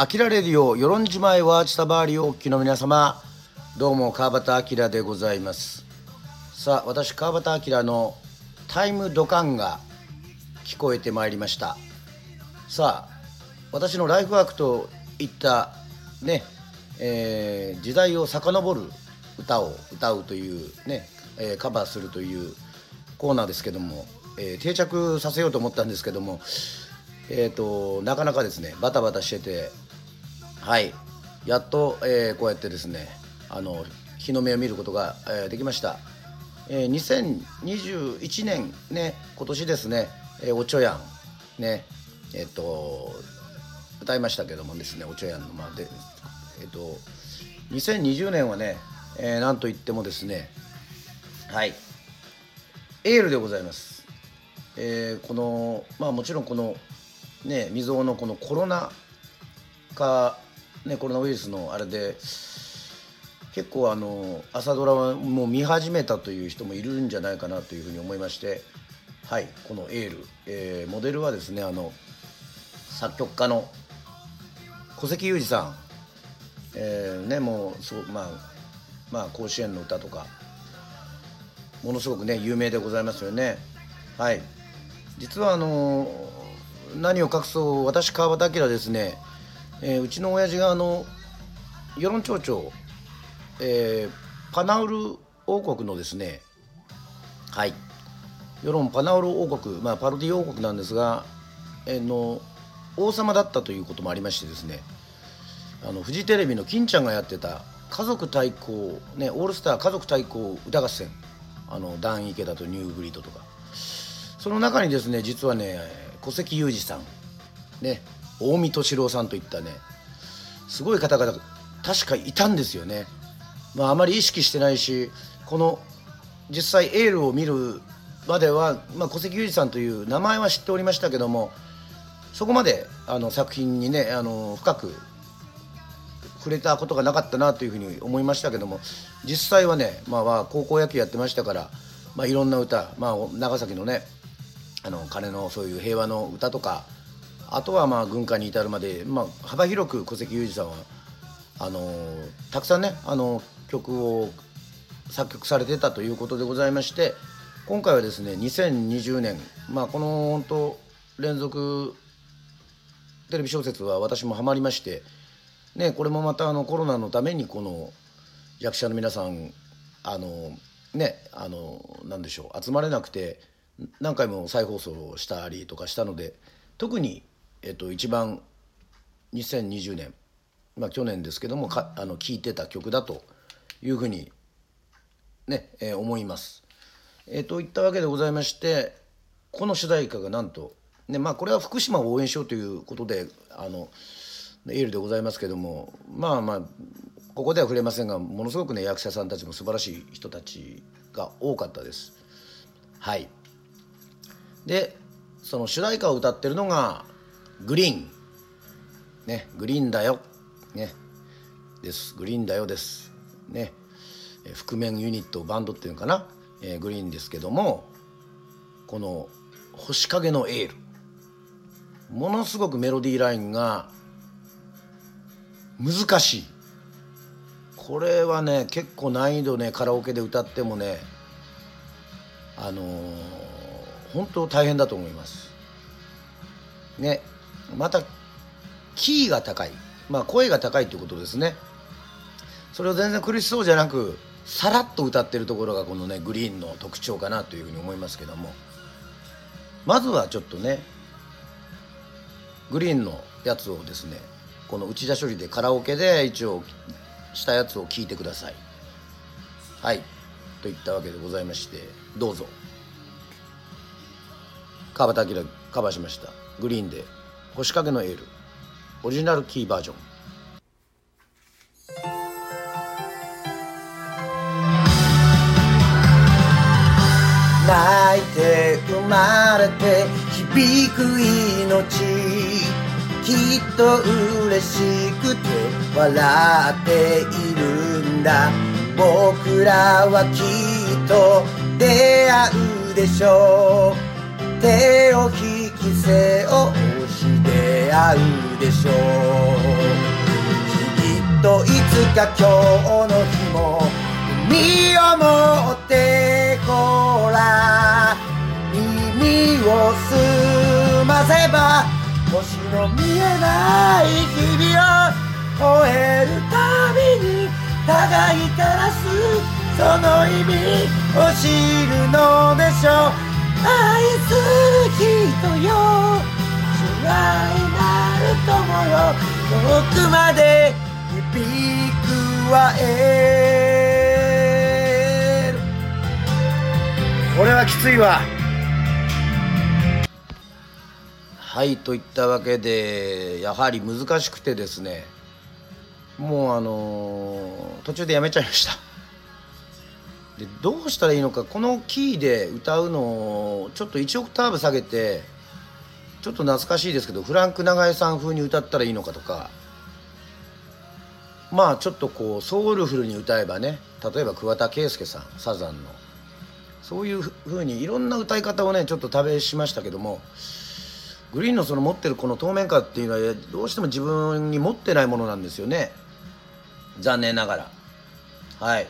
アキラレディオ、与論島へワーチタバーリお聞きの皆様、どうも川端明でございます。さあ、私川端明のタイムドカンが聞こえてまいりました。さあ、私のライフワークといったね、えー時代を遡る歌を歌うというね、えーカバーするというコーナーですけども、えー定着させようと思ったんですけども、えー、となかなかですねバタバタしててはい。やっと、えーこうやってですねあの日の目を見ることが、えーできました、えー2021年ね今年ですね、えーおちょやんねえっ、と歌いましたけどもですねおちょやんのまあでえっ、と2020年はね、えーなんといってもですねはい。エールでございます。えーこのまあもちろんこのね未曾有のこのコロナ禍ねコロナウイルスのあれで結構あの朝ドラはもう見始めたという人もいるんじゃないかなというふうに思いましてはいこの「エール」えーモデルはですねあの作曲家の小関裕二さん、えーねもうそうまあまあ甲子園の歌とかものすごくね有名でございますよね。はい。実はあの何を隠そう私川端明ですね、えーうちの親父があの与論町長、えーパナウル王国のですねはい。世論パナウル王国、まあ、パロディ王国なんですが、えーの王様だったということもありましてですねあのフジテレビの金ちゃんがやってた「家族対抗、ね、オールスター家族対抗歌合戦」あのダン・池田とニューブリードとか。その中にですね実はね小関裕二さんね近江敏郎さんといったねすごい方々確かいたんですよね。まあ、あまり意識してないしこの実際エールを見るまでは、まあ、小関裕二さんという名前は知っておりましたけどもそこまであの作品にねあの深く触れたことがなかったなというふうに思いましたけども実際はね、まあ、高校野球やってましたから、まあ、いろんな歌、まあ、長崎のねあの鐘のそういう平和の歌とかあとはまあ軍歌に至るまで、まあ、幅広く小関裕二さんはあのたくさんねあの曲を作曲されてたということでございまして今回はですね2020年まあこの本当連続テレビ小説は私もハマりましてねこれもまたあのコロナのためにこの役者の皆さんあのねあのなんでしょう集まれなくて何回も再放送をしたりとかしたので特に、えっと、一番2020年まあ去年ですけどもかあの聴いてた曲だというふうにね、えー思います。えーといったわけでございましてこの主題歌がなんと、ねまあ、これは福島を応援しようということであのエールでございますけどもまあまあここでは触れませんがものすごくね役者さんたちも素晴らしい人たちが多かったです。はいでその主題歌を歌ってるのがグリーン。ねグリーンだよ。ね。です。グリーンだよです。ね。え覆面ユニットバンドっていうのかな、えーグリーンですけどもこの「星影のエール」ものすごくメロディーラインが難しい。これはね結構難易度ねカラオケで歌ってもねあのー本当大変だと思います。ね。またキーが高い。まあ声が高いっていうことですね。それを全然苦しそうじゃなくさらっと歌ってるところがこのねグリーンの特徴かなというふうに思いますけども。まずはちょっとねグリーンのやつをですねこの内田処理でカラオケで一応したやつを聞いてください。はい。といったわけでございましてどうぞ。川端明カバーしました。グリーンで「星影のエール」オリジナルキーバージョン。泣いて生まれて響く命。きっと嬉しくて笑っているんだ。僕らはきっと出会うでしょう。手を引き背をして会うでしょうきっといつか今日の日も海を持ってこら耳を澄ませば星の見えない日々を越えるたびに互いからすその意味を知るのでしょう。愛する人よ。将来なる友よ。遠くまで響くはえる。これはきついわ。はいといったわけでやはり難しくてですね。もうあのー途中でやめちゃいました。でどうしたらいいのか。このキーで歌うのをちょっと1オクターブ下げてちょっと懐かしいですけどフランク永江さん風に歌ったらいいのかとか。まあちょっとこうソウルフルに歌えばね例えば桑田佳祐さんサザンの。そういうふうにいろんな歌い方をねちょっと試しましたけどもグリーンのその持ってるこの透明感っていうのはどうしても自分に持ってないものなんですよね。残念ながら。はい。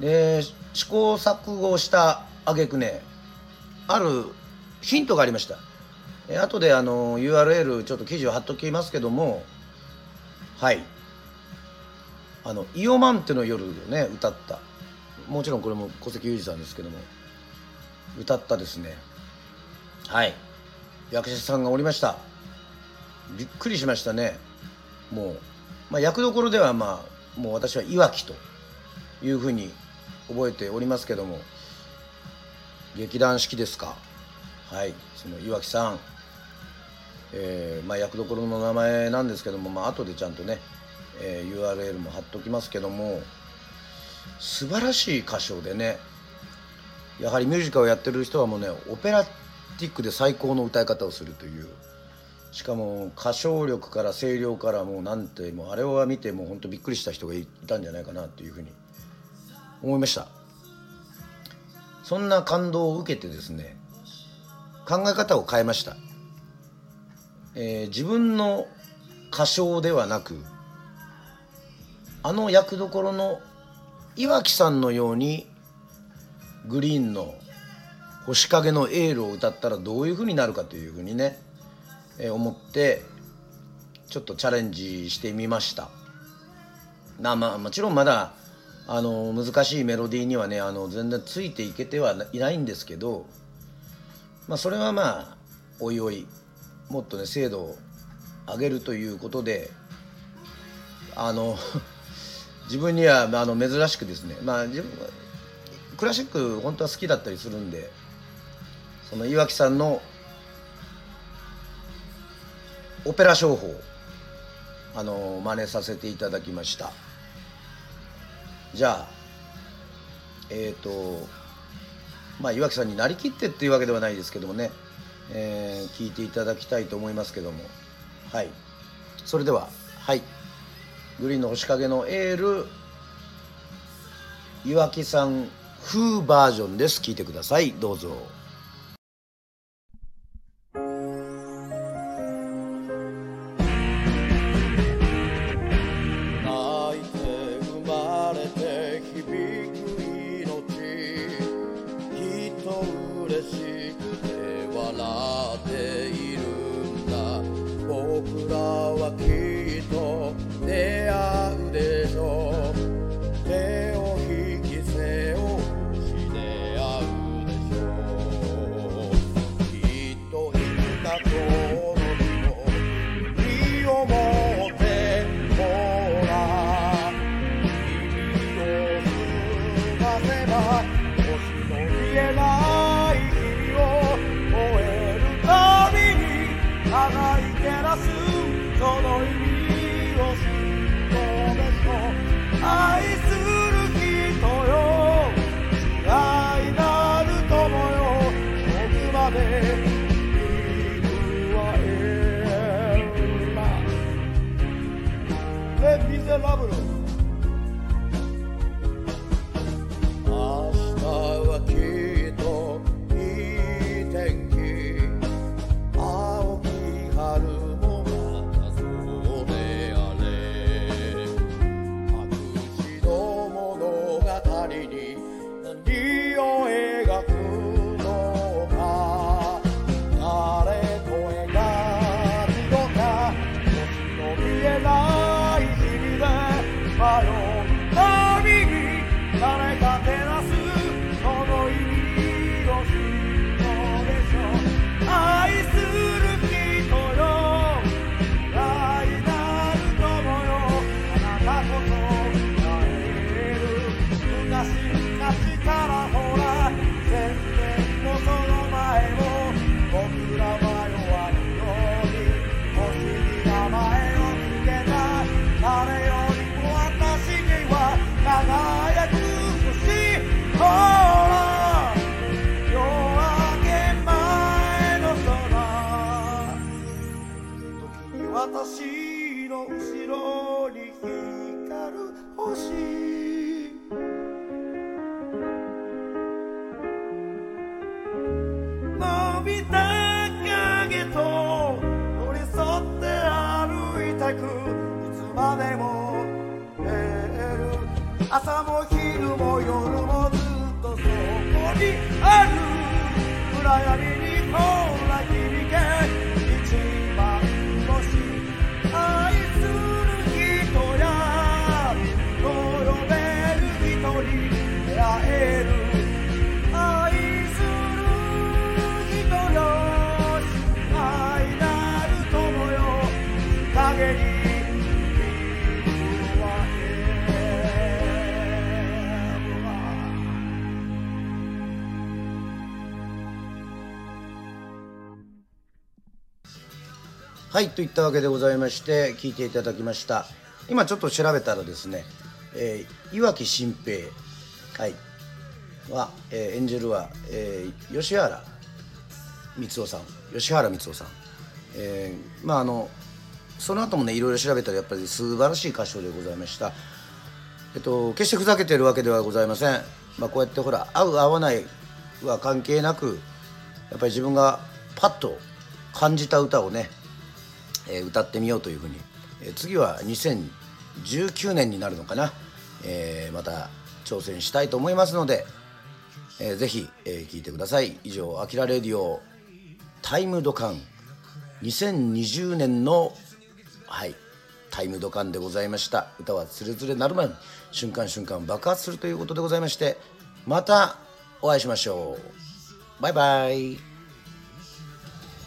で試行錯誤した挙句ねあるヒントがありました。え後であの URL ちょっと記事を貼っときますけどもはい。あの「イオマンテの夜」をね歌った。もちろんこれも小関裕二さんですけども歌ったですね。はい。役者さんがおりました。びっくりしましたね。もう、まあ、役どころではまあもう私はいわきというふうに覚えておりますけども劇団四季ですか？はい。その岩木さん、えーまあ、役どころの名前なんですけども、まあ後でちゃんとね、えー URL も貼っときますけども素晴らしい歌唱でねやはりミュージカルをやってる人はもうねオペラティックで最高の歌い方をするというしかも歌唱力から声量からもうなんてもうあれを見てもう本当びっくりした人がいたんじゃないかなというふうに思いました。そんな感動を受けてですね考え方を変えました、えー自分の歌唱ではなくあの役どころの岩城さんのようにグリーンの「星影のエール」を歌ったらどういうふうになるかというふうにね、えー思ってちょっとチャレンジしてみました。なまあもちろんまだあの難しいメロディーにはねあの全然ついていけてはいないんですけど、まあ、それはまあおいおいもっとね精度を上げるということであの 自分にはあの珍しくですねまあ自分はクラシック本当は好きだったりするんでその岩木さんのオペラ商法あの真似させていただきました。じゃあえっ、とまあ岩木さんになりきってっていうわけではないですけどもね、えー聞いていただきたいと思いますけども。はい。それでははい。グリーンの星影のエール。岩木さん風バージョンです。聞いてください。どうぞ。僕朝も昼も夜もずっとそこにある。暗闇にはいといったわけでございまして聞いていただきました。今ちょっと調べたらですね、えー岩城新平はいは、えー演じるは、えー吉原光夫さん吉原光夫さん、えーまああのその後もねいろいろ調べたらやっぱり素晴らしい歌唱でございました。えっと決してふざけてるわけではございません。まあこうやってほら合う合わないは関係なくやっぱり自分がパッと感じた歌をねえ歌ってみようというふうに、え次は2019年になるのかな、えまた挑戦したいと思いますので、えーぜひ、え聞いてください。以上「あきらレディオタイムドカン」2020年のはいタイムドカンでございました。歌はつれづれなるまで瞬間瞬間爆発するということでございましてまたお会いしましょう。バイバイ。